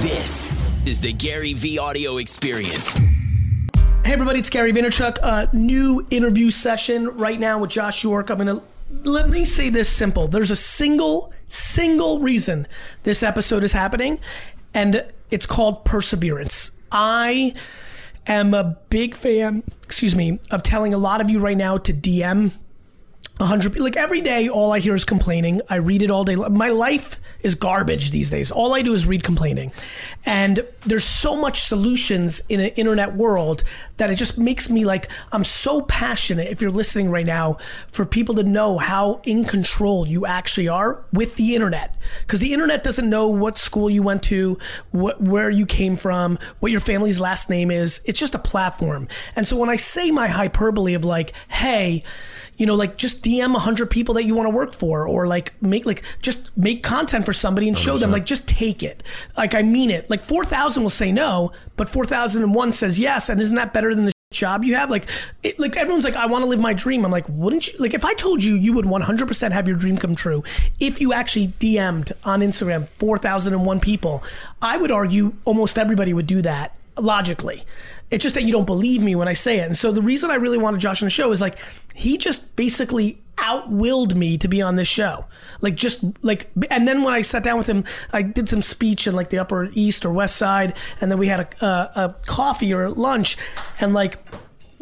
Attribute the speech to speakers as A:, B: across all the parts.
A: This is the Gary Vee audio experience.
B: Hey everybody, it's Gary Vaynerchuk. A new interview session right now with Josh York. I'm gonna let me say this simple. There's a single, single reason this episode is happening, and it's called perseverance. I am a big fan, excuse me, of telling a lot of you right now to DM 100 like every day all i hear is complaining. I read it all day. My life is garbage these days. All i do is read complaining. And there's so much solutions in an internet world that it just makes me like i'm so passionate if you're listening right now for people to know how in control you actually are with the internet. Because the internet doesn't know what school you went to what, where you came from what your family's last name is. It's just a platform. And so when i say my hyperbole of like hey you know, like just DM 100 people that you want to work for or like make like just make content for somebody and show them like just take it. Like I mean it. Like 4,000 will say no, but 4,001 says yes and isn't that better than the job you have like it, like everyone's like I want to live my dream. I'm like, wouldn't you like if I told you you would 100% have your dream come true if you actually DM'd on Instagram 4,001 people, I would argue almost everybody would do that logically. It's just that you don't believe me when I say it. And so the reason I really wanted Josh on the show is like he just basically outwilled me to be on this show. Like just like and then when I sat down with him, I did some speech in like the Upper East or West Side, and then we had a, a, a coffee or lunch, and like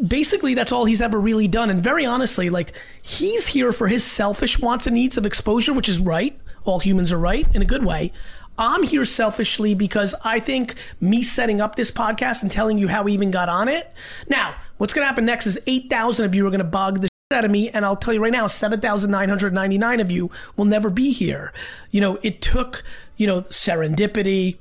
B: basically that's all he's ever really done. And very honestly, like he's here for his selfish wants and needs of exposure, which is right. All humans are right in a good way. I'm here selfishly because I think me setting up this podcast and telling you how we even got on it. Now, what's going to happen next is 8,000 of you are going to bug the shit out of me. And I'll tell you right now, 7,999 of you will never be here. You know, it took, you know, serendipity,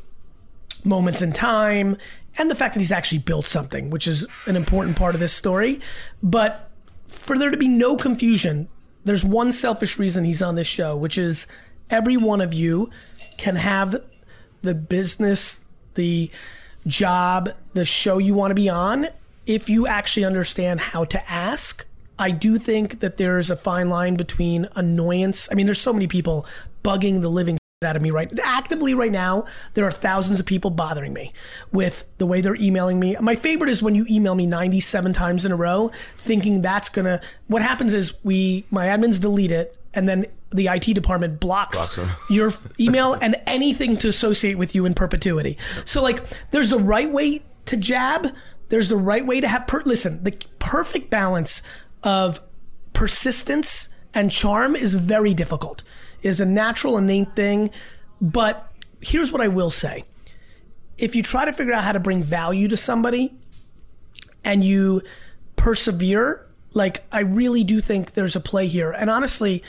B: moments in time, and the fact that he's actually built something, which is an important part of this story. But for there to be no confusion, there's one selfish reason he's on this show, which is every one of you can have the business, the job, the show you want to be on if you actually understand how to ask. I do think that there's a fine line between annoyance. I mean, there's so many people bugging the living out of me right actively right now there are thousands of people bothering me with the way they're emailing me my favorite is when you email me 97 times in a row thinking that's gonna what happens is we my admins delete it and then the IT department blocks,
C: Blocks
B: your email and anything to associate with you in perpetuity. So like there's the right way to jab, there's the right way to have per- listen, the perfect balance of persistence and charm is very difficult. It is a natural innate thing, but here's what I will say. If you try to figure out how to bring value to somebody and you persevere, like I really do think there's a play here. And honestly,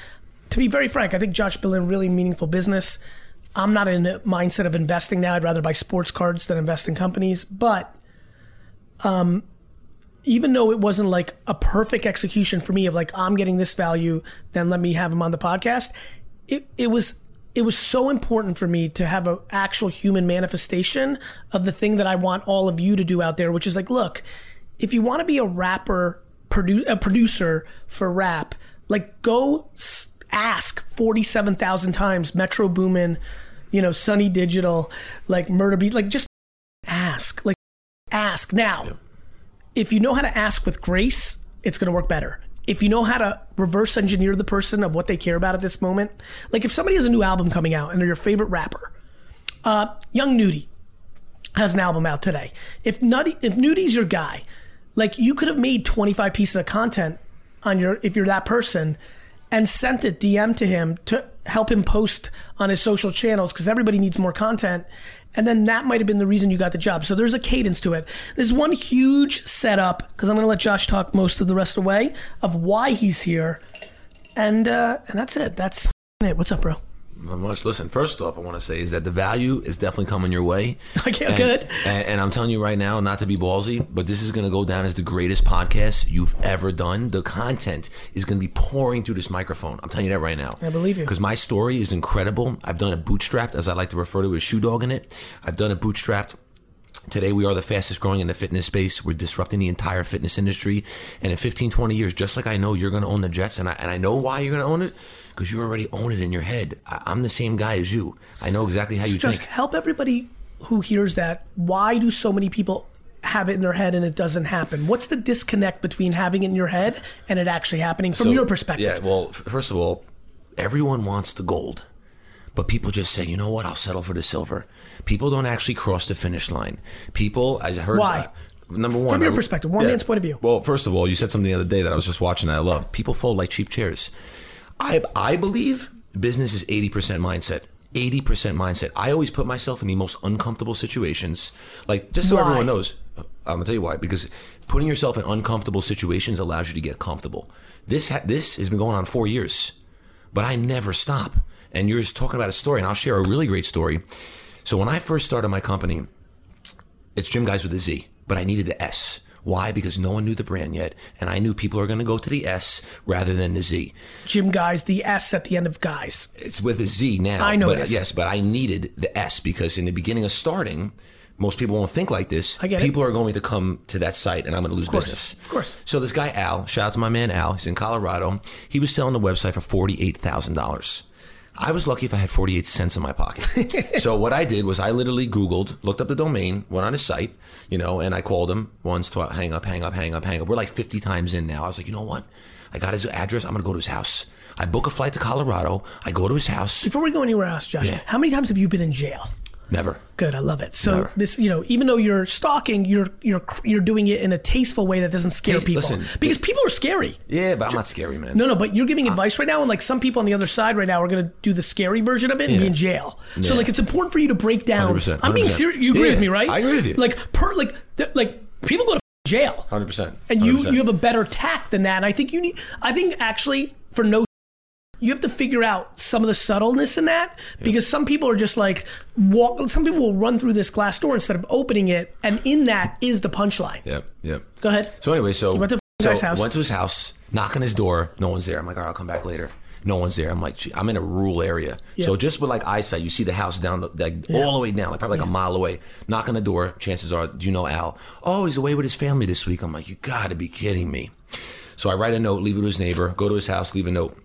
B: to be very frank, I think Josh a really meaningful business. I'm not in a mindset of investing now. I'd rather buy sports cards than invest in companies. But um, even though it wasn't like a perfect execution for me of like I'm getting this value, then let me have him on the podcast. It it was it was so important for me to have an actual human manifestation of the thing that I want all of you to do out there, which is like, look, if you want to be a rapper, produ- a producer for rap, like go s- ask 47,000 times Metro Boomin, you know, Sonny Digital, like Murda Beatz, like just ask, like ask. Now, if you know how to ask with grace, it's going to work better. If you know how to reverse engineer the person of what they care about at this moment, like if somebody has a new album coming out and they're your favorite rapper, uh, Young Nudy has an album out today. If Nutty, if Nudy's your guy, like you could have made 25 pieces of content on your if you're that person and sent it DM to him to help him post on his social channels because everybody needs more content. And then that might have been the reason you got the job. So there's a cadence to it. There's one huge setup because I'm going to let Josh talk most of the rest of the way of why he's here, and uh, and that's it. That's it. What's up, bro?
C: Much. Listen, first off, I want to say is that the value is definitely coming your way.
B: Okay,
C: and,
B: good.
C: And, and I'm telling you right now, not to be ballsy, but this is going to go down as the greatest podcast you've ever done. The content is going to be pouring through this microphone. I'm telling you that right now.
B: I believe you.
C: Because my story is incredible. I've done it bootstrapped, as I like to refer to it, with a shoe dog in it. I've done it bootstrapped. Today, we are the fastest growing in the fitness space. We're disrupting the entire fitness industry. And in 15, 20 years, just like I know you're going to own the Jets, and I, and I know why you're going to own it, because you already own it in your head. I, I'm the same guy as you. I know exactly how you think.
B: Just
C: think.
B: help everybody who hears that, why do so many people have it in their head and it doesn't happen? What's the disconnect between having it in your head and it actually happening from
C: So,
B: your perspective?
C: Yeah, well, f- first of all, everyone wants the gold, but people just say, you know what, I'll settle for the silver. People don't actually cross the finish line. People, I heard.
B: Why?
C: Uh, number one,
B: From your
C: I-
B: perspective, one man's point of view.
C: Well, first of all, you said something the other day that I was just watching that I love. People fold like cheap chairs. I I believe business is eighty percent mindset. 80% mindset. I always put myself in the most uncomfortable situations. Like, just so
B: Why?
C: everyone knows, uh, I'm gonna tell you why. Because putting yourself in uncomfortable situations allows you to get comfortable. This ha- this has been going on four years, but I never stop. And you're just talking about a story, and I'll share a really great story. So when I first started my company, it's Gym Guys with a Z, but I needed the S. Why? Because no one knew the brand yet, and I knew people are going to go to the S rather than the Z.
B: Gym guys, the S at the end of guys.
C: It's with a Z now.
B: I know
C: but
B: it is.
C: yes, but I needed the S because in the beginning of starting, most people won't think like this.
B: I get it.
C: people are going to come to that site, and I'm going to lose
B: course,
C: business.
B: of course.
C: So this guy Al, shout out to my man Al. He's in Colorado. He was selling the website for forty eight thousand dollars. I was lucky if I had 48 cents in my pocket. so what I did was I literally Googled, looked up the domain, went on his site, you know, and I called him once, twice, hang up, hang up, hang up, hang up. We're like 50 times in now. I was like, you know what? I got his address. I'm going to go to his house. I book a flight to Colorado. I go to his house.
B: Before we go anywhere else, Josh,
C: Yeah.
B: how many times have you been in jail?
C: Never.
B: Good, I love it. So
C: Never.
B: this, you know, even though you're stalking, you're you're you're doing it in a tasteful way that doesn't scare
C: Hey,
B: people.
C: listen,
B: because people are scary.
C: Yeah, but I'm not scary, man.
B: No, no, but you're giving advice right now, and like some people on the other side right now are going to do the scary version of it and be in jail. So like it's important for you to break down.
C: 100%,
B: I'm being serious. You agree
C: Yeah,
B: with me, right?
C: I agree with you.
B: Like per like th- like people go to jail,
C: 100%.
B: and you
C: 100%.
B: you have a better tact than that. And I think you need. I think actually for no. You have to figure out some of the subtleness in that because some people are just like walk. Some people will run through this glass door instead of opening it, and in that is the punchline.
C: Yep, yep.
B: Go ahead.
C: So anyway, so
B: went to
C: so
B: guy's house.
C: Went to his house, knock on his door. No one's there. I'm like, all right, I'll come back later. No one's there. I'm like, gee, I'm in a rural area, so just with like eyesight, you see the house down, the, like all the way down, like probably like a mile away. Knock on the door. Chances are, do you know Al? Oh, he's away with his family this week. I'm like, you got to be kidding me. So I write a note, leave it to his neighbor, go to his house, leave a note.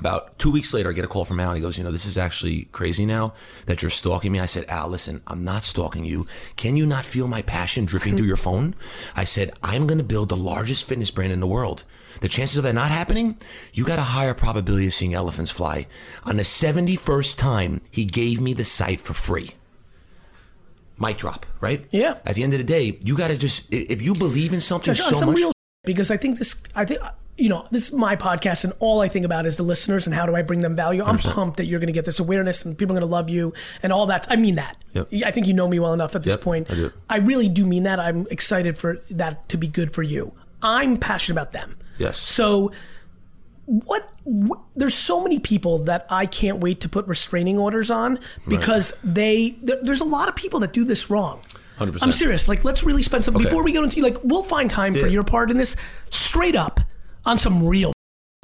C: About two weeks later, I get a call from Al. And he goes, "You know, this is actually crazy now that you're stalking me." I said, "Al, listen, I'm not stalking you. Can you not feel my passion dripping through your phone?" I said, "I'm going to build the largest fitness brand in the world. The chances of that not happening, you got a higher probability of seeing elephants fly." On the 71st time, he gave me the site for free. Mic drop, right?
B: Yeah.
C: At the end of the day, you got to just if you believe in something
B: Josh,
C: so
B: some
C: much.
B: real because I think this, I think, you know, this is my podcast, and all I think about is the listeners and how do I bring them value. I'm
C: 100%.
B: pumped that you're going to get this awareness and people are going to love you and all that. I mean that.
C: Yep.
B: I think you know me well enough at this
C: Yep,
B: point.
C: I do.
B: really do mean that. I'm excited for that to be good for you. I'm passionate about them.
C: Yes.
B: So. What, what there's so many people that I can't wait to put restraining orders on because they there, there's a lot of people that do this wrong.
C: 100.
B: I'm serious. Like, let's really spend some
C: Okay.
B: before we go into like we'll find time for your part in this. Straight up on some real.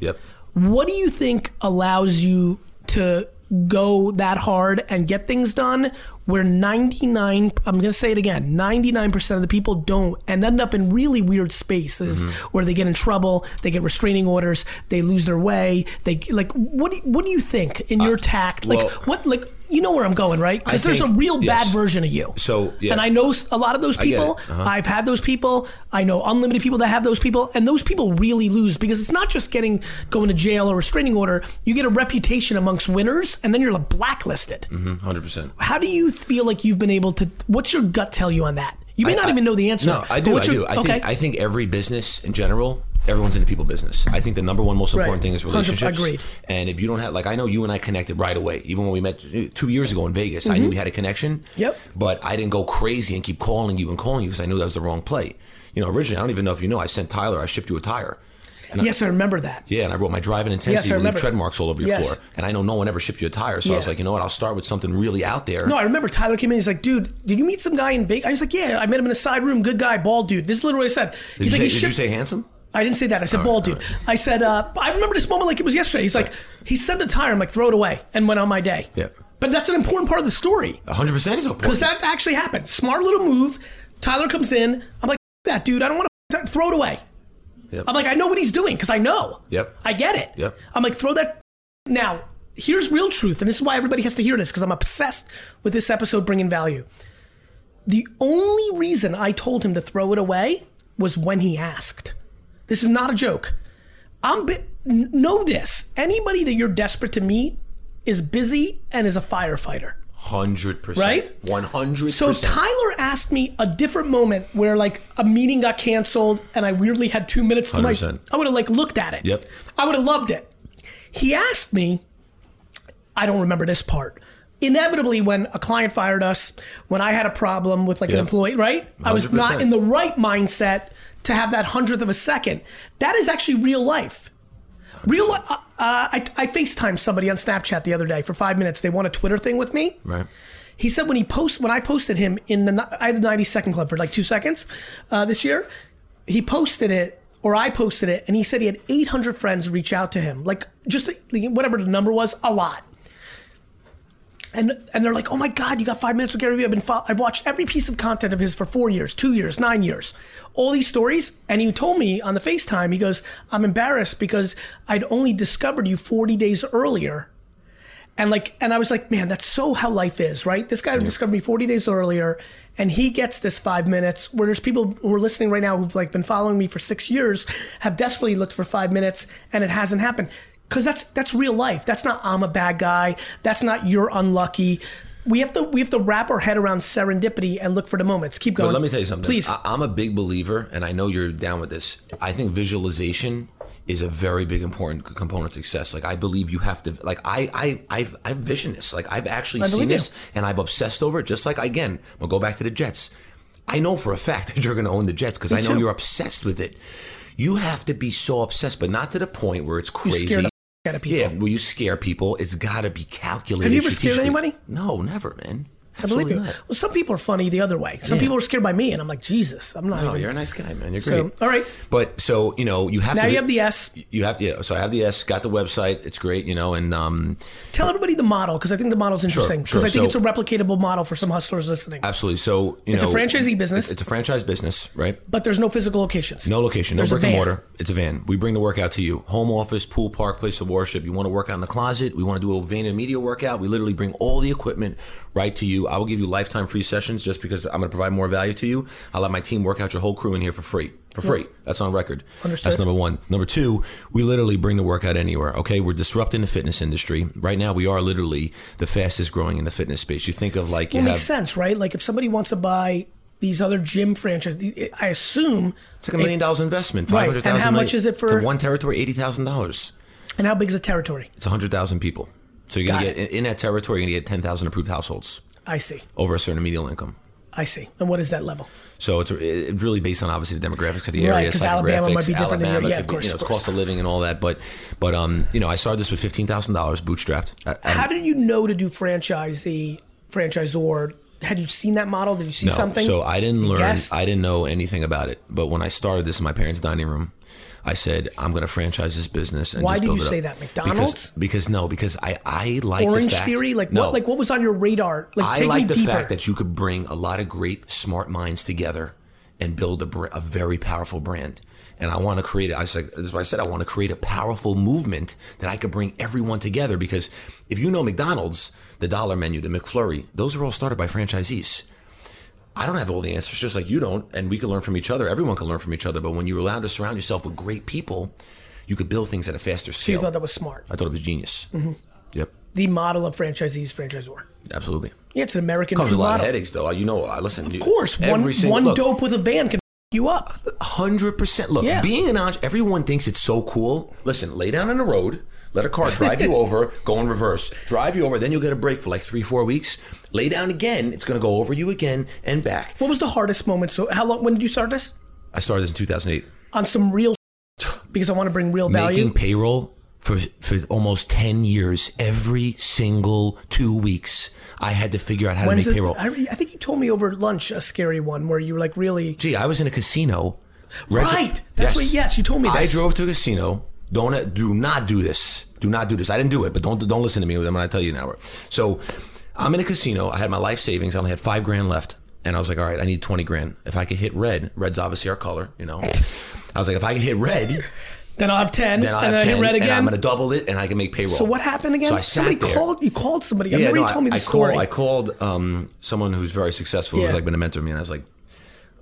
C: Yep.
B: What do you think allows you to go that hard and get things done where 99 I'm going to say it again 99% of the people don't and end up in really weird spaces
C: Mm-hmm.
B: where they get in trouble they get restraining orders they lose their way they like what do you, what do you think in your tact like
C: well-
B: what like you know where I'm going right because there's a real bad
C: yes.
B: version of you
C: So, yeah.
B: and I know a lot of those people
C: Uh-huh.
B: I've had those people I know unlimited people that have those people and those people really lose because it's not just getting going to jail or a restraining order you get a reputation amongst winners and then you're like blacklisted
C: Hundred percent.
B: how do you feel like you've been able to what's your gut tell you on that you may
C: I-
B: not
C: I-
B: even know the answer
C: No, I do. I do. I
B: okay
C: think I think every business in general, everyone's in the people business. I think the number one most important
B: Right.
C: thing is
B: 100
C: relationships.
B: agreed.
C: And if you don't have, like, I know you and I connected right away. Even when we met two years ago in Vegas, I knew we had a connection.
B: Mm-hmm. Yep.
C: But I didn't go crazy and keep calling you and calling you because I knew that was the wrong play. You know, originally, I don't even know if you know, I sent Tyler, I shipped you a tire. And
B: yes I remember that
C: Yeah, and I wrote my driving intensity
B: Yes, I
C: leave tread marks all over your
B: Yes.
C: floor. And I know no one ever shipped you a tire, so I was like, you know what? I'll start with something really out there.
B: No, I remember Tyler came in. He's like, "Dude, did you meet some guy in Vegas?" I was like, "Yeah, I met him in a side room. Good guy, bald dude." This is literally what I said.
C: did,
B: He's
C: you,
B: like,
C: say,
B: he
C: did you
B: shipped-
C: say handsome?
B: I didn't say that. I said bald dude. I said, uh, I remember this moment like it was yesterday. He's like, he sent a tire. I'm like, throw it away, and went on my day.
C: Yeah.
B: But that's an important part of the story
C: 100 percent is important.
B: because that actually happened. Smart little move. Tyler comes in. I'm like, that dude. I don't want to throw it away.
C: Yep.
B: I'm like, I know what he's doing because I know.
C: Yep.
B: I get it.
C: Yep.
B: I'm like, throw that. Now, here's real truth, and this is why everybody has to hear this because I'm obsessed with this episode bringing value. The only reason I told him to throw it away was when he asked. This is not a joke. I'm bi- know this. Anybody that you're desperate to meet is busy and is a firefighter.
C: Hundred percent,
B: Right?
C: One hundred
B: So. Tyler asked me a different moment where like a meeting got canceled and I weirdly had two minutes to
C: 100%.
B: myself, I would have like looked at it.
C: Yep.
B: I would have loved it. He asked me, I don't remember this part. Inevitably, when a client fired us, when I had a problem with like an employee, right? I was not in the right mindset to have that hundredth of a second. That is actually real life. Real, uh, uh, I, I FaceTimed somebody on Snapchat the other day for five minutes. They want a Twitter thing with me.
C: right?
B: He said when he post when I posted him in the I had the 90 second club for like two seconds uh, this year, he posted it or I posted it, and he said he had 800 friends reach out to him, like just whatever the number was, a lot. And and they're like, oh my god, you got five minutes with Gary Vee. I've been fo- I've watched every piece of content of his for four years, two years, nine years, all these stories. And he told me on the FaceTime, he goes, I'm embarrassed because I'd only discovered you 40 days earlier and like, and I was like, man, that's so how life is, right? This guy discovered me 40 days earlier, and he gets this five minutes. Where there's people who are listening right now who've like been following me for six years, have desperately looked for five minutes, and it hasn't happened. Because that's that's real life. That's not I'm a bad guy. That's not you're unlucky. We have to we have to wrap our head around serendipity and look for the moments. Keep going.
C: But let me tell you something.
B: please.
C: I, I'm a big believer, and I know you're down with this. I think visualization is a very big important component to success. Like I believe you have to. Like I, I, I've, I've visioned this. Like I've actually
B: I
C: seen
B: believe you.
C: this, and I've obsessed over it. Just like again, we'll go back to the Jets. I know for a fact that you're going to own the Jets because I know
B: too.
C: you're obsessed with it. You have to be so obsessed, but not to the point where it's crazy.
B: Scare the f- out of people.
C: Yeah, will you scare people? It's got to be calculated.
B: Have you ever scared anybody?
C: No, never, man.
B: I believe
C: Absolutely
B: you.
C: not.
B: Well, some people are funny the other way. Some
C: Yeah.
B: people are scared by me, and I'm like, Jesus, I'm not.
C: Oh,
B: even.
C: you're a nice guy, man. You're
B: So,
C: great.
B: all right.
C: But so you know, you have
B: Now
C: to.
B: you have the S.
C: You have yeah. So I have the S. Got the website. It's great. You know, and um,
B: Tell everybody the model because I think the model's interesting. Because
C: sure.
B: I think it's a replicatable model for some hustlers listening.
C: absolutely. So you know,
B: It's a franchisee business.
C: It's, it's a franchise business, right?
B: but there's no physical locations.
C: No location, no
B: There's
C: brick and mortar. It's a van. We bring the workout to you. Home office, pool, park, place of worship. You want to work out in the closet? We want to do a Vayner Media workout. We literally bring all the equipment right to you. I will give you lifetime free sessions just because I'm going to provide more value to you. I'll let my team work out your whole crew in here for free. For free. That's on record.
B: Understood.
C: That's number one. Number two, we literally bring the workout anywhere. Okay, we're disrupting the fitness industry. Right now, we are literally the fastest growing in the fitness space. You think of like you
B: Well, it
C: have
B: makes sense, right? Like if somebody wants to buy these other gym franchises, I assume.
C: it's like a million dollars investment.
B: Right. And how much is it for-
C: one territory? Eighty thousand dollars.
B: And how big is the territory?
C: It's 100,000 people. So you're gonna get in that territory, you're going to get 10,000 approved households
B: I see.
C: over a certain median income.
B: I see. And what is that level?
C: So it's it's really based on obviously the demographics of the area,
B: Right,
C: area,
B: 'cause Alabama might be
C: psychographics,
B: different than
C: Alabama
B: yeah,
C: could
B: of course,
C: you know,
B: of course.
C: cost of living and all that. But but um, you know, I started this with fifteen thousand dollars bootstrapped. I-
B: How did you know to do franchisee, franchisor? Had you seen that model? Did you see
C: no,
B: something?
C: so I didn't learn.
B: guessed?
C: I didn't know anything about it. But when I started this in my parents' dining room, I said I'm going to franchise this business. And
B: Why
C: just
B: did you say that? McDonald's?
C: Because, because no, because I I like
B: Orange
C: the fact,
B: theory? Like
C: no,
B: what? Like what was on your radar? Like
C: I like the
B: deeper.
C: fact that you could bring a lot of great, smart minds together and build a, a very powerful brand. And I want to create. I was like, this is what I said. I want to create a powerful movement that I could bring everyone together. Because if you know McDonald's, the dollar menu, the McFlurry, those are all started by franchisees. I don't have all the answers, just like you don't, and we can learn from each other. Everyone can learn from each other. But when you're allowed to surround yourself with great people, you could build things at a faster
B: So you thought that was smart.
C: I thought it was genius. Mm-hmm. Yep,
B: The model of franchisees, franchisor.
C: absolutely.
B: Yeah, it's an American
C: Comes with a lot
B: model.
C: of headaches, though. You know, I listen.
B: Of course, one, one dope with a van can f- you up.
C: Hundred percent. Look,
B: Yeah.
C: being an entrepreneur, everyone thinks it's so cool. Listen, lay down on the road, let a car drive you over, go in reverse, drive you over, then you'll get a break for like three, four weeks. Lay down again, it's going to go over you again and back.
B: What was the hardest moment? So how long? When did you start this?
C: I started this in 2008,
B: On some real because I want to bring real value.
C: making payroll for for almost 10 years. Every single two weeks, I had to figure out how
B: When's
C: to make
B: it-
C: payroll.
B: I, I think you told me over lunch a scary one where you were like really
C: Gee, I was in a casino. Regi-
B: Right. That's what- yes, you told me
C: I drove to a casino. Don't do not do this. Do not do this. I didn't do it, but don't don't listen to me when I tell you now. So, I'm in a casino. I had my life savings. I only had five grand left, and I was like, all right, I need twenty grand. If I could hit red, red's obviously our color, you know. I was like, if I could hit red,
B: Then I'll have ten.
C: Then I'll
B: and
C: have
B: then I
C: 10,
B: hit red
C: and
B: again.
C: I'm going to double it, and I can make payroll.
B: so what happened again?
C: So I sat
B: Somebody
C: there.
B: called. You called somebody. I remember
C: no,
B: you told me the
C: I,
B: story.
C: Called, I called um, someone who's very successful,
B: Yeah.
C: who's like been a mentor to me, and I was like,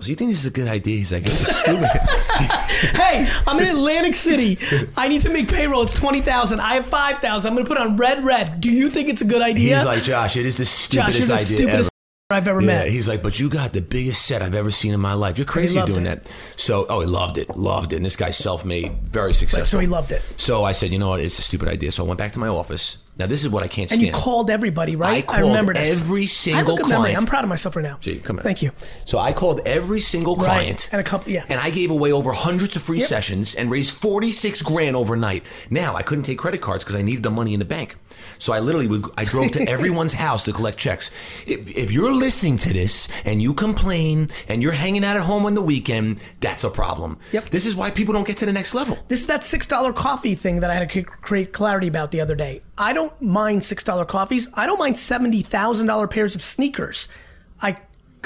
C: "So you think this is a good idea?" He's like, "It's stupid."
B: hey, I'm in Atlantic City. I need to make payroll. It's twenty thousand. I have five thousand. I'm going to put on red, red. Do you think it's a good idea?
C: He's like, "Josh, it is the
B: Josh, you're
C: stupidest
B: the
C: idea
B: stupidest
C: ever."
B: I've ever
C: Yeah,
B: met.
C: he's like, but you got the biggest set I've ever seen in my life. You're crazy doing
B: it.
C: that. So, oh, he loved it, loved it. And this guy's self-made, very successful.
B: so he loved it.
C: So I said, you know what? It's a stupid idea. So I went back to my office. Now this is what I can't say.
B: And
C: stand.
B: you called everybody, right?
C: I called
B: remember this.
C: every
B: I
C: single
B: memory.
C: client.
B: I'm proud of myself right now.
C: Gee, come on.
B: Thank you.
C: So I called every single
B: Right.
C: client
B: And a couple- yeah.
C: and I gave away over hundreds of free
B: Yep.
C: sessions and raised forty six grand overnight. Now I couldn't take credit cards because I needed the money in the bank. So I literally would I drove to everyone's house to collect checks. If, if you're listening to this and you complain and you're hanging out at home on the weekend, that's a problem.
B: Yep.
C: This is why people don't get to the next level.
B: This is that six dollar coffee thing that I had to create clarity about the other day. I don't mind six dollar coffees. I don't mind seventy thousand dollar pairs of sneakers. I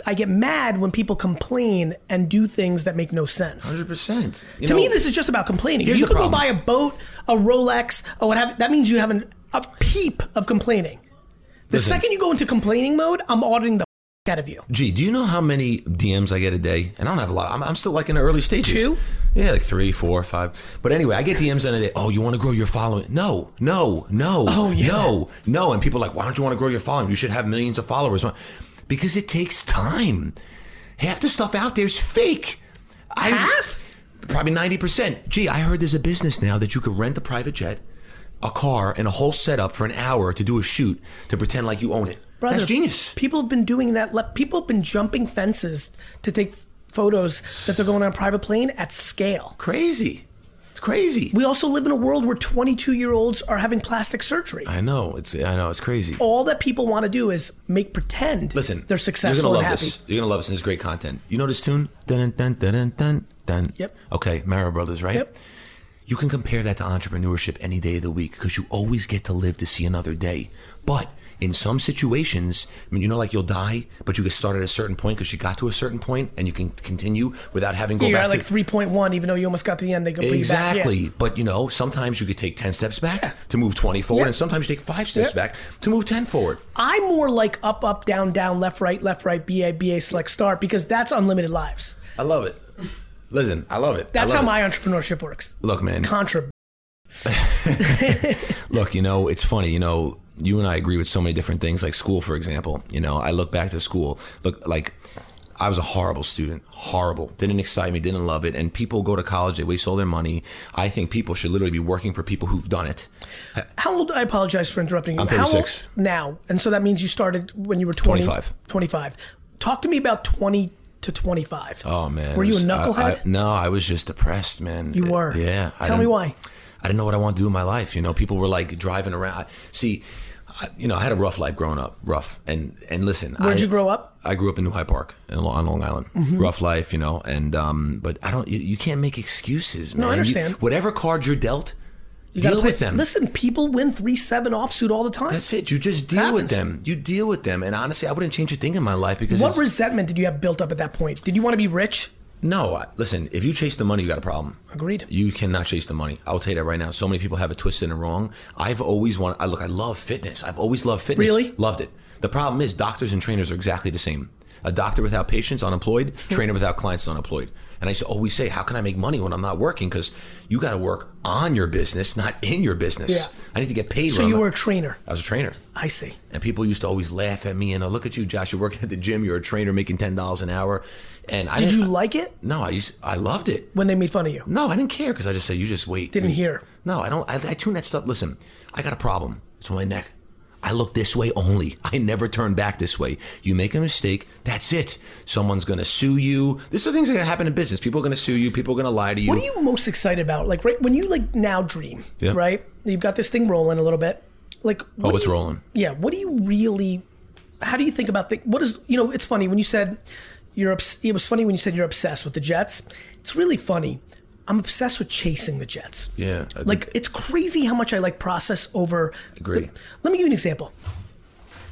B: I get mad when people complain and do things that make no sense.
C: Hundred percent.
B: To me, this is just about complaining. You could go buy a boat, a Rolex, or what have That means you have an, a peep of complaining. The
C: Listen.
B: second you go into complaining mode, I'm auditing the out of you.
C: Gee, do you know how many DMs I get a day? And I don't have a lot. I'm, I'm still like in the early stages.
B: Two?
C: Yeah, like three, four, five. But anyway, I get DMs in a day. Oh, you want to grow your following? No, no, no,
B: Oh, yeah.
C: no, no. And people are like, why don't you want to grow your following? You should have millions of followers. Because it takes time. Half the stuff out there is fake. I,
B: Half?
C: Probably 90%. Gee, I heard there's a business now that you could rent a private jet, a car, and a whole setup for an hour to do a shoot to pretend like you own it.
B: Brother,
C: That's genius.
B: People have been doing that. le- People have been jumping fences to take photos that they're going on a private plane at scale.
C: Crazy. It's crazy.
B: We also live in a world where 22 year olds are having plastic surgery.
C: I know. It's I know. It's crazy.
B: All that people want to do is make pretend
C: Listen,
B: they're successful
C: You're gonna love this. You're gonna love this. And it's great content. You know this tune? Dun dun dun dun dun dun.
B: Yep.
C: Okay, Mario Brothers, right?
B: Yep.
C: You can compare that to entrepreneurship any day of the week because you always get to live to see another day. But in some situations, I mean, you know, like you'll die, but you get started at a certain point because you got to a certain point and you can continue without having to go
B: You're
C: back
B: at like 3.1, even though you almost got to the end. They go you back. Yeah.
C: Exactly. But you know, sometimes you could take 10 steps back to move 20 forward,
B: Yeah.
C: and sometimes you take five steps
B: Yeah.
C: back to move 10 forward.
B: I'm more like up, up, down, down, left, right, left, right, BA, BA, select, start because that's unlimited lives.
C: I love it. Listen, I love it.
B: That's
C: love
B: how
C: it.
B: my entrepreneurship works.
C: Look, man.
B: Contra.
C: Look, you know, it's funny. You know, you and I agree with so many different things, like school, for example. You know, I look back to school. Look, like I was a horrible student, horrible. Didn't excite me, didn't love it. And people go to college, they waste all their money. I think people should literally be working for people who've done it.
B: How old? I apologize for interrupting you.
C: I'm
B: How old
C: 36.
B: now, and so that means you started when you were 20,
C: 25.
B: 25. Talk to me about 20 to 25.
C: Oh man,
B: Were
C: it
B: you a
C: was- I-
B: knucklehead?
C: I- no, I was just depressed, man.
B: You were?
C: Yeah.
B: Tell me why.
C: I didn't know what I wanted to do in my life. You know, people were like driving around. See, you know, I had a rough life growing up, rough. And and listen,
B: Where'd
C: I-
B: you grow up? Mm-hmm.
C: I grew up in New Hyde Park in, on Long Island. Rough life, you know. And um, but I don't. You, you can't make excuses, man.
B: No, I
C: You-
B: understand.
C: whatever cards you're dealt,
B: You
C: deal with them.
B: Listen, people win 3 7 offsuit all the time.
C: That's it. You just deal with them. You deal with them. And honestly, I wouldn't change a thing in my life because
B: what resentment did you have built up at that point? Did you want to be rich?
C: No. Listen, if you chase the money, you got a problem.
B: Agreed.
C: You cannot chase the money. I'll tell you that right now. So many people have it twisted and wrong. I've always wanted. I look. I love fitness. I've always loved fitness.
B: Really?
C: Loved it. The problem is doctors and trainers are exactly the same. A doctor without patients, unemployed. Trainer without clients, unemployed. And I used to always say, how can I make money when I'm not working? Because you got to work on your business, not in your business.
B: Yeah.
C: I need to get paid.
B: So you
C: I'm-
B: were a trainer.
C: I was a trainer.
B: I see.
C: And people used to always laugh at me and oh, look at you, Josh. You're working at the gym. You're a trainer making ten dollars an hour. And I
B: Did you like it
C: No, I used. I loved it.
B: when they made fun of you?
C: No, I didn't care because I just said, you just wait.
B: Didn't hear.
C: No, I don't. I, I tune that stuff. Listen, I got a problem. It's my neck. I look this way only. I never turn back this way. You make a mistake, that's it. Someone's going to sue you. These are things that happen in business. People are going to sue you. People are going to lie to you.
B: What are you most excited about? Like right when you like now dream,
C: Yeah.
B: right? You've got this thing rolling a little bit. Like
C: Oh, it's
B: you-
C: rolling.
B: Yeah. What do you really? How do you think about the? What is you know? It's funny when you said you're. It was funny when you said you're obsessed with the Jets. It's really funny. I'm obsessed with chasing the Jets.
C: Yeah, I
B: Like it's crazy how much I like process over.
C: Agree.
B: Let me give you an example.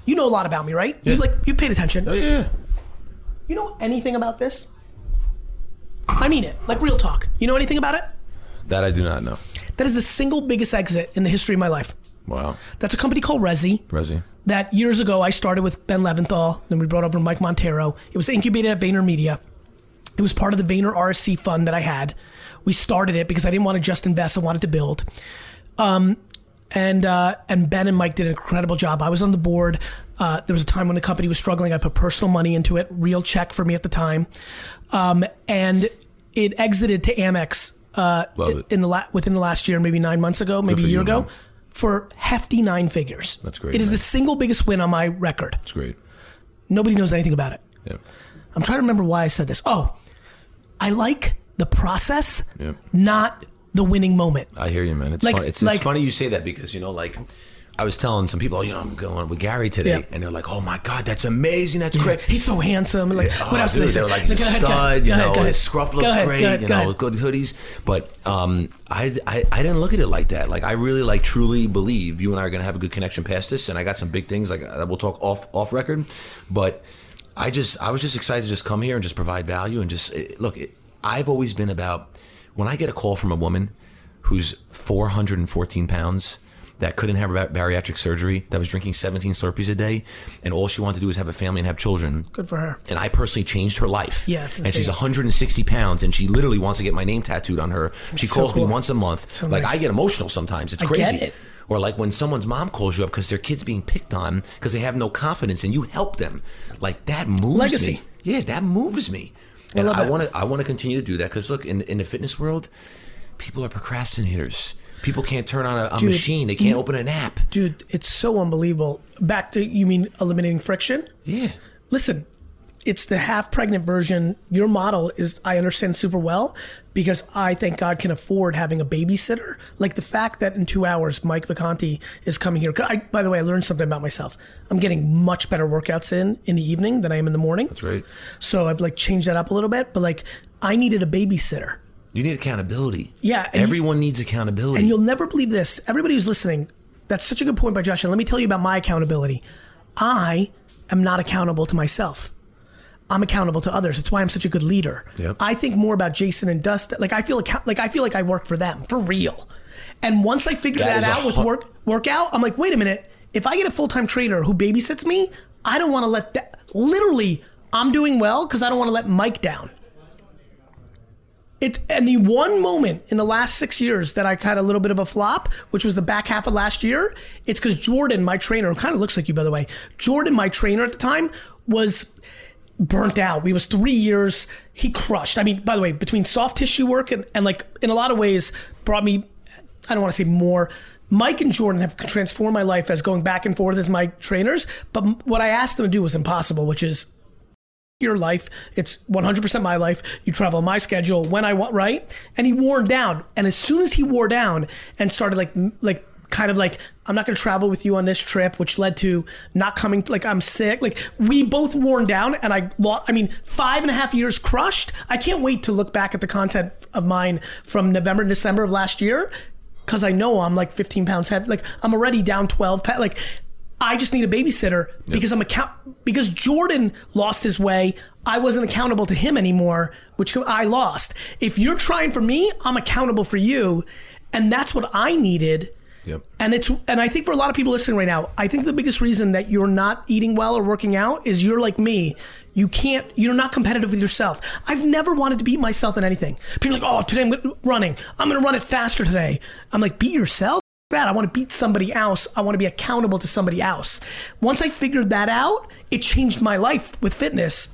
B: You know a lot about me, right? You
C: Yeah.
B: like you paid attention.
C: Oh, yeah.
B: You know anything about this? I mean it. Like real talk. You know anything about it?
C: That I do not know.
B: That is the single biggest exit in the history of my life.
C: Wow.
B: That's a company called Resy.
C: Resy.
B: That years ago I started with Ben Leventhal, then we brought over Mike Montero. It was incubated at VaynerMedia. It was part of the Vayner RSE fund that I had. We started it because I didn't want to just invest; I wanted to build. Um, and uh, and Ben and Mike did an incredible job. I was on the board. Uh, there was a time when the company was struggling. I put personal money into it, real check for me at the time, um, and it exited to Amex uh, in the la- within the last year, maybe nine months ago, maybe a year
C: you,
B: ago,
C: man.
B: for hefty nine figures.
C: That's great,
B: It is
C: man.
B: the single biggest win on my record.
C: It's great.
B: Nobody knows anything about it.
C: Yeah.
B: I'm trying to remember why I said this. Oh, I like the process,
C: Yeah.
B: not the winning moment.
C: I hear you, man. It's
B: Like-
C: fun. It's,
B: like-
C: it's funny you say that because you know, like, I was telling some people, oh, you know, I'm going with Gary today,
B: Yeah.
C: and they're like, "Oh my God, that's amazing. That's great."
B: He's so handsome. Like,
C: Oh,
B: what else
C: dude,
B: they say?
C: they're like, he's a
B: Go ahead, go
C: stud,
B: ahead,
C: you know,
B: ahead.
C: his scruff looks
B: ahead,
C: great,
B: go
C: you know, good hoodies. But um, I, I, I didn't look at it like that. Like, I really, like, truly believe you and I are going to have a good connection past this, and I got some big things, like, that we'll talk off, off record. But I just, I was just excited to just come here and just provide value and just, it, look, it, I've always been about, when I get a call from a woman who's 414 pounds, that couldn't have bariatric surgery, that was drinking 17 Slurpees a day, and all she wanted to do was have a family and have children.
B: Good for her.
C: And I personally changed her life.
B: Yeah,
C: and she's 160 pounds, and she literally wants to get my name tattooed on her. She
B: so
C: calls me once a month.
B: So
C: like
B: nice.
C: I get emotional sometimes. It's
B: I
C: crazy.
B: it.
C: Or like when someone's mom calls you up because their kid's being picked on because they have no confidence, and you help them. Like that moves
B: Legacy.
C: me. Yeah, that moves me. And I want to. I want to continue to do that because look, in in the fitness world, people are procrastinators. People can't turn on a, a
B: Dude,
C: machine. They can't open an app.
B: Dude, it's so unbelievable. Back to, you mean eliminating friction?
C: Yeah.
B: Listen, it's the half pregnant version. Your model is, I understand super well because I thank God can afford having a babysitter. Like the fact that in two hours, Mike Vacanti is coming here. I, by the way, I learned something about myself. I'm getting much better workouts in in the evening than I am in the morning.
C: That's right.
B: So I've like changed that up a little bit, but like I needed a babysitter.
C: You need accountability.
B: Yeah,
C: Everyone needs accountability.
B: And you'll never believe this. Everybody who's listening, that's such a good point by Josh. And let me tell you about my accountability. I am not accountable to myself. I'm accountable to others. It's why I'm such a good leader.
C: Yep.
B: I think more about Jason and Dustin. Like I feel account- like I feel like I work for them for real. And once I figure
C: That
B: that, out with work workout, I'm like, wait a minute. If I get a full time trainer who babysits me, I don't want to let that. Literally, I'm doing well because I don't want to let Mike down. It and the one moment in the last six years that I had a little bit of a flop, which was the back half of last year, it's because Jordan, my trainer, who kind of looks like you by the way, Jordan, my trainer at the time, was burnt out. We was three years. He crushed. I mean, by the way, between soft tissue work and, and like in a lot of ways brought me. I don't want to say more. Mike and Jordan have transformed my life as going back and forth as my trainers. But what I asked them to do was impossible, which is your life. It's 100% my life. You travel my schedule when I want, right? And he wore down. And as soon as he wore down and started like, like, kind of like, I'm not going to travel with you on this trip, which led to not coming, like, I'm sick. Like, we both worn down and I lost, I mean, five and a half years crushed. I can't wait to look back at the content of mine from November, December of last year. Cause I know I'm like 15 pounds heavy. Like, I'm already down 12 pounds. Like, I just need a babysitter because I'm account because Jordan lost his way. I wasn't accountable to him anymore, which I lost. If you're trying for me, I'm accountable for you, and that's what I needed.
C: Yep.
B: And it's and I think for a lot of people listening right now, I think the biggest reason that you're not eating well or working out is you're like me. You can't. You're not competitive with yourself. I've never wanted to beat myself in anything. People are like, oh, today I'm running. I'm going to run it faster today. I'm like, beat yourself that. I want to beat somebody else. I want to be accountable to somebody else. Once I figured that out, it changed my life with fitness.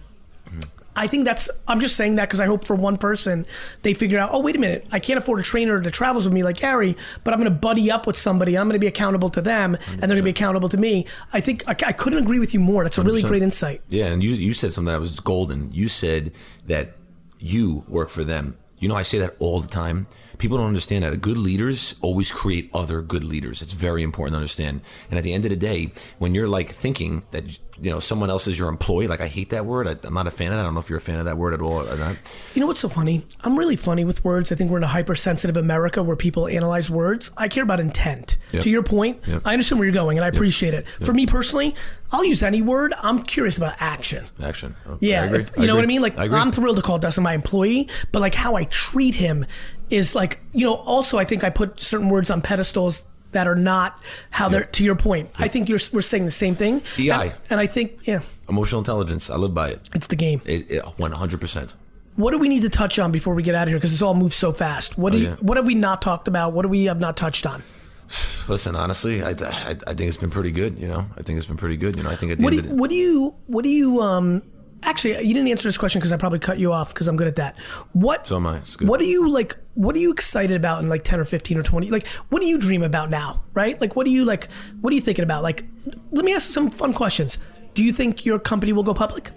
B: I think that's, I'm just saying that because I hope for one person they figure out, oh, wait a minute, I can't afford a trainer that travels with me like Gary, but I'm going to buddy up with somebody and I'm going to be accountable to them and they're going to be accountable to me. I think I, I couldn't agree with you more. That's a really
C: 100%.
B: great insight.
C: Yeah, and you you said something that was golden. You said that you work for them. You know, I say that all the time. People don't understand that. Good leaders always create other good leaders. It's very important to understand. And at the end of the day, when you're like thinking that you know someone else is your employee, like I hate that word. I, I'm not a fan of that. I don't know if you're a fan of that word at all. Or not.
B: You know what's so funny? I'm really funny with words. I think we're in a hypersensitive America where people analyze words. I care about intent.
C: Yep.
B: To your point,
C: Yep.
B: I understand where you're going and I appreciate it. For me personally, I'll use any word. I'm curious about action.
C: Action. Oh,
B: Yeah,
C: I agree.
B: if- you know what I mean. Like
C: I agree.
B: I'm thrilled to call Dustin my employee, but like how I treat him is like you know. Also, I think I put certain words on pedestals that are not how they're. To your point, I think you're we're saying the same thing.
C: EI.
B: and, and I think yeah,
C: Emotional intelligence. I live by it.
B: it's the game.
C: It, it 100%.
B: What do we need to touch on before we get out of here? Because this all moves so fast. What do you,
C: yeah.
B: what have we not talked about? What do we have not touched on?
C: Listen, honestly, I, I, I think it's been pretty good. You know, I think it's been pretty good. You know, I think at the
B: What do
C: end
B: you,
C: of the
B: what do you what do you um actually you didn't answer this question because I probably cut you off because I'm good at that. What
C: So am I. It's good.
B: What are you like what are you excited about in like 10 or 15 or 20? Like what do you dream about now, right? Like what do you like what are you thinking about? Like let me ask some fun questions. Do you think your company will go public?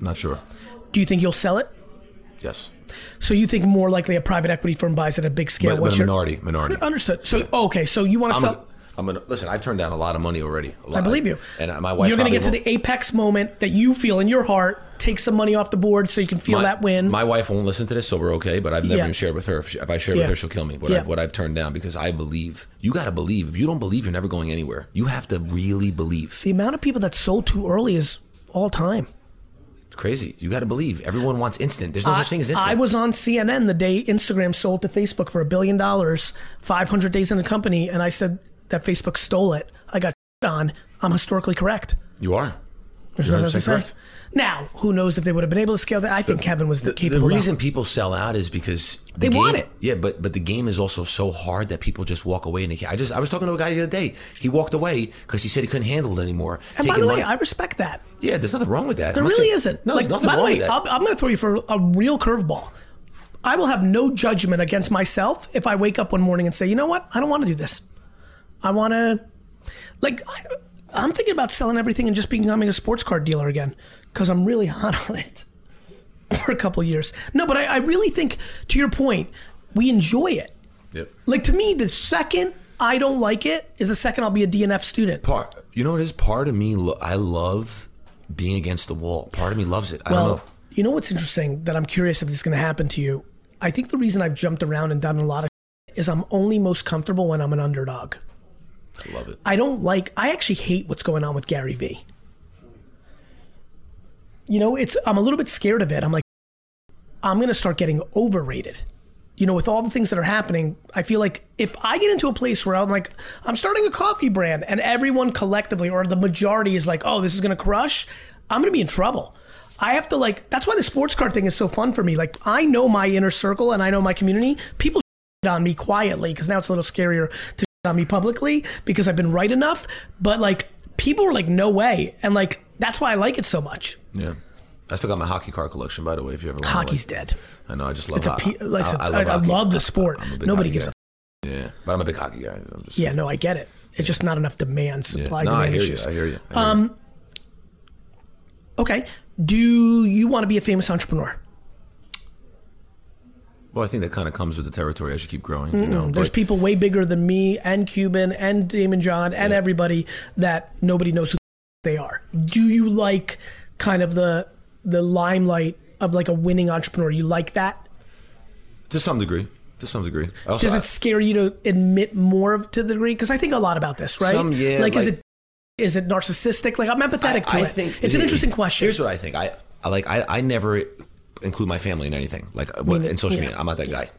C: not sure.
B: Do you think you'll sell it?
C: Yes,
B: So you think more likely a private equity firm buys at a big scale?
C: but, but a minority. Minority.
B: Understood. So okay, so you want to sell
C: I'm gonna listen. I've turned down a lot of money already. A lot,
B: I believe you.
C: And uh, my wife.
B: You're going to get to the apex moment that you feel in your heart. Take some money off the board so you can feel
C: my,
B: that win.
C: My wife won't listen to this, so we're okay. But I've never
B: Yeah.
C: even shared with her. If, she, if I share
B: Yeah.
C: with her, she'll kill me. What,
B: Yeah.
C: I, what I've turned down because I believe. You got to believe. If you don't believe, you're never going anywhere. You have to really believe.
B: the amount of people that sold too early is all time.
C: It's crazy. You got to believe. Everyone wants instant. There's no such thing as instant.
B: I was on CNN the day Instagram sold to Facebook for a billion dollars, 500 days in the company, and I said that Facebook stole it. I got on. I'm historically correct.
C: You are.
B: There's
C: You're
B: nothing else to
C: 100%
B: say.
C: correct.
B: Now, who knows if they would have been able to scale that? I think Kevin was the,
C: The,
B: capable.
C: the reason people sell out is because the
B: They
C: game,
B: want it.
C: Yeah, but but the game is also so hard that people just walk away and they. I just I was talking to a guy the other day. He walked away because he said he couldn't handle it anymore.
B: and by the way,
C: money-
B: I respect that.
C: yeah, there's nothing wrong with that.
B: There
C: I'm
B: really
C: saying-
B: isn't.
C: No,
B: like,
C: there's nothing
B: by the
C: wrong
B: way,
C: with that.
B: I'm going to throw you for a real curveball. I will have no judgment against myself if I wake up one morning and say, you know what? I don't want to do this. I want to, like, I, I'm thinking about selling everything and just becoming a sports card dealer again because I'm really hot on it for a couple years. No, but I, I really think, to your point, we enjoy it.
C: Yep.
B: Like, to me, the second I don't like it is the second I'll be a DNF student.
C: Part, you know what it is? Part of me, lo- I love being against the wall. Part of me loves it. I
B: Well,
C: don't know.
B: you know what's interesting that I'm curious if this is going to happen to you. I think the reason I've jumped around and done a lot of is I'm only most comfortable when I'm an underdog.
C: I love it.
B: I don't like. I actually hate what's going on with Gary Vee. You know, it's. I'm a little bit scared of it. I'm like, I'm going to start getting overrated. You know, with all the things that are happening, I feel like if I get into a place where I'm like, I'm starting a coffee brand, and everyone collectively or the majority is like, oh, this is going to crush, I'm going to be in trouble. I have to like. That's why the sports card thing is so fun for me. Like, I know my inner circle and I know my community. People on me quietly because now it's a little scarier to on me publicly because I've been right enough. But like people were like, no way, and like that's why I like it so much.
C: Yeah. I still got my hockey card collection, by the way. If you ever wanna,
B: Hockey's
C: like-
B: dead.
C: I know. I just love.
B: It's a
C: ho-
B: listen, I, I,
C: hockey.
B: love the sport.
C: I'm a big
B: Nobody
C: hockey
B: gives
C: guy.
B: a
C: Yeah, but I'm a big hockey guy.
B: Yeah. No, I get it. It's just not enough demand,
C: Yeah.
B: supply,
C: No, I
B: demand
C: hear you. I hear you. I hear um, you.
B: Okay. Do you want to be a famous entrepreneur?
C: Well, I think that kind of comes with the territory as you keep growing. You know, mm-hmm.
B: There's
C: but-
B: people way bigger than me and Cuban and Daymond John and
C: Yeah.
B: everybody that nobody knows who they are. Do you like kind of the the limelight of like a winning entrepreneur? You like that?
C: to some degree. To some degree. Also,
B: Does it scare you to admit more of, to the degree? Because I think a lot about this, right?
C: Some, yeah,
B: Like, is it is it narcissistic? Like I'm empathetic to
C: I
B: it.
C: think
B: it's an interesting question.
C: Here's what I think. I, I like. I, I never include my family in anything. Like uh, what,
B: mean,
C: in social
B: yeah.
C: media, I'm not that guy.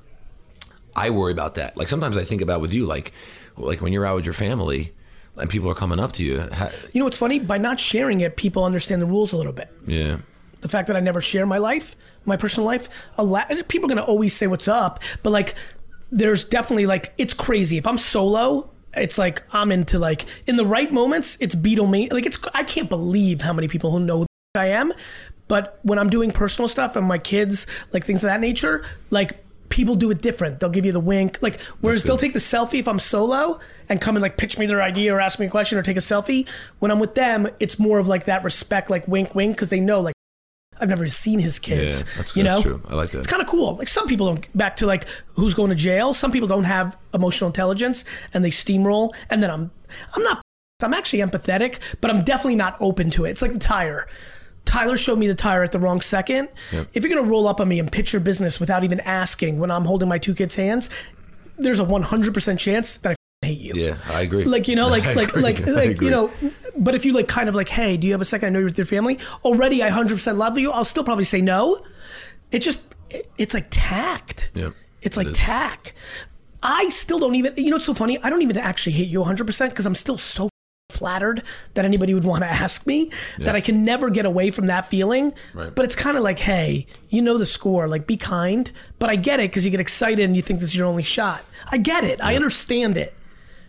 C: I worry about that. Like sometimes I think about with you, like like when you're out with your family and people are coming up to you. ha-
B: you know what's funny? By not sharing it, people understand the rules a little bit.
C: yeah.
B: the fact that I never share my life, my personal life, a lot, people are gonna always say what's up, but like, there's definitely like it's crazy. If I'm solo, it's like I'm into like in the right moments, it's Beatle Like it's I can't believe how many people who know I am, but when I'm doing personal stuff and my kids, like things of that nature, like people do it different. They'll give you the wink, like whereas they'll take the selfie if I'm solo and come and like pitch me their idea or ask me a question or take a selfie. When I'm with them, it's more of like that respect, like wink, wink, because they know like. I've never seen his kids.
C: Yeah, that's-
B: you know,
C: that's true. I like that.
B: It's kind of cool. Like some people don't. Back to like who's going to jail. Some people don't have emotional intelligence and they steamroll. And then I'm, I'm not. I'm actually empathetic, but I'm definitely not open to it. It's like the tire. Tyler showed me the tire at the wrong second.
C: Yep.
B: If you're gonna roll up on me and pitch your business without even asking when I'm holding my two kids' hands, there's a 100% chance that I hate you
C: Yeah, I agree.
B: like you know like like
C: agree.
B: like like you know but if you like kind of like hey do you have a second i know you're with your family already i 100% love you i'll still probably say no it just it's like tact
C: Yeah.
B: It's like
C: is.
B: tack. I still don't even. You know, what's so funny. I don't even actually hate you 100 percent because I'm still so flattered that anybody would want to ask me that I can never get away from that feeling.
C: Right.
B: But it's kind of like, hey, you know the score. Like, be kind. But I get it because you get excited and you think this is your only shot. I get it. I understand it.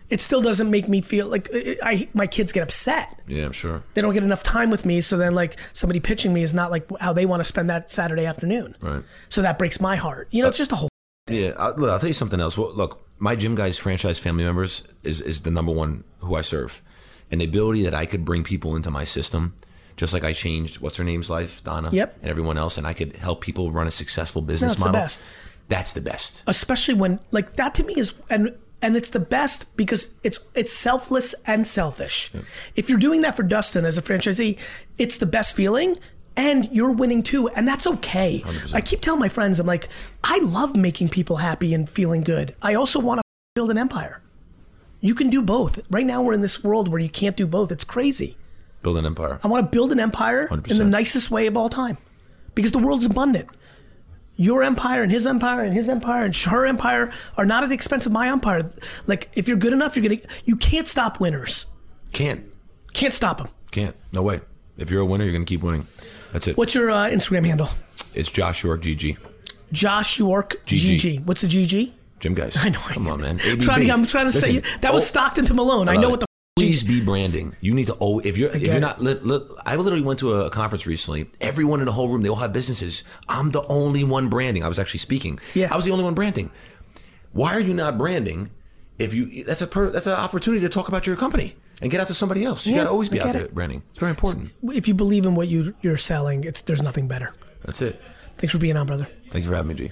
B: It still doesn't make me feel like I, my kids get upset
C: Yeah, I'm sure.
B: they don't get enough time with me. So then, like, somebody pitching me is not like how they want to spend that Saturday afternoon.
C: Right.
B: So that breaks my heart. You know, it's uh, just a whole.
C: Yeah, I, look, I'll tell you something else. Well, look, my gym guys, franchise family members, is is the number one who I serve, and the ability that I could bring people into my system, just like I changed what's her name's life, Donna,
B: Yep.
C: and everyone else, and I could help people run a successful business
B: the
C: model.
B: best.
C: That's the best.
B: especially when like that to me is and and it's the best because it's it's selfless and selfish. If you're doing that for Dustin as a franchisee, it's the best feeling and you're winning too and that's okay. I keep telling my friends I'm like I love making people happy and feeling good. I also want to build an empire. You can do both. Right now we're in this world where you can't do both. It's crazy.
C: Build an empire.
B: I want to build an empire in the nicest way of all time because the world's abundant. Your empire and his empire and his empire and her empire are not at the expense of my empire. Like if you're good enough, you're gonna. You can't stop winners.
C: Can't,
B: Can't stop them.
C: can't. No way. If you're a winner, you're gonna keep winning. That's it.
B: What's your uh, Instagram handle?
C: It's Josh York GG.
B: Josh York
C: GG.
B: GG. What's the GG?
C: Gym guys.
B: I know.
C: Come on, man.
B: I'm trying, to, I'm trying to say that was
C: oh,
B: Stockton to Malone. I know
C: it.
B: what the
C: Please be branding. You need to. Oh, if you're if you're not, li- li- I literally went to a conference recently. Everyone in the whole room, they all have businesses. I'm the only one branding. I was actually speaking.
B: Yeah.
C: I was the only one branding. Why are you not branding? If you, that's a per, that's an opportunity to talk about your company and get out to somebody else. You
B: Yeah,
C: got to always be out
B: get
C: there
B: it.
C: branding. It's very important.
B: if you believe in what you you're selling, it's there's nothing better.
C: That's it.
B: Thanks for being on, brother.
C: Thank you for having me, G.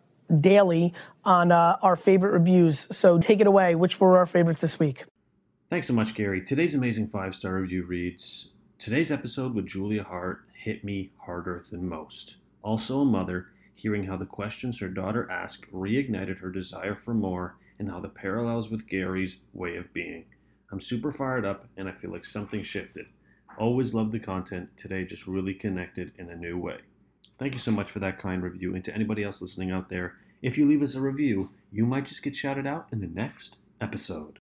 B: daily on uh, our favorite reviews. So take it away. Which were our favorites this week?
D: Thanks so much, Gary. Today's amazing five star review reads Today's episode with Julia Hart hit me harder than most. Also, a mother, hearing how the questions her daughter asked reignited her desire for more and how the parallels with Gary's way of being. I'm super fired up and I feel like something shifted. Always loved the content. Today just really connected in a new way. Thank you so much for that kind review. And to anybody else listening out there, if you leave us a review, you might just get shouted out in the next episode.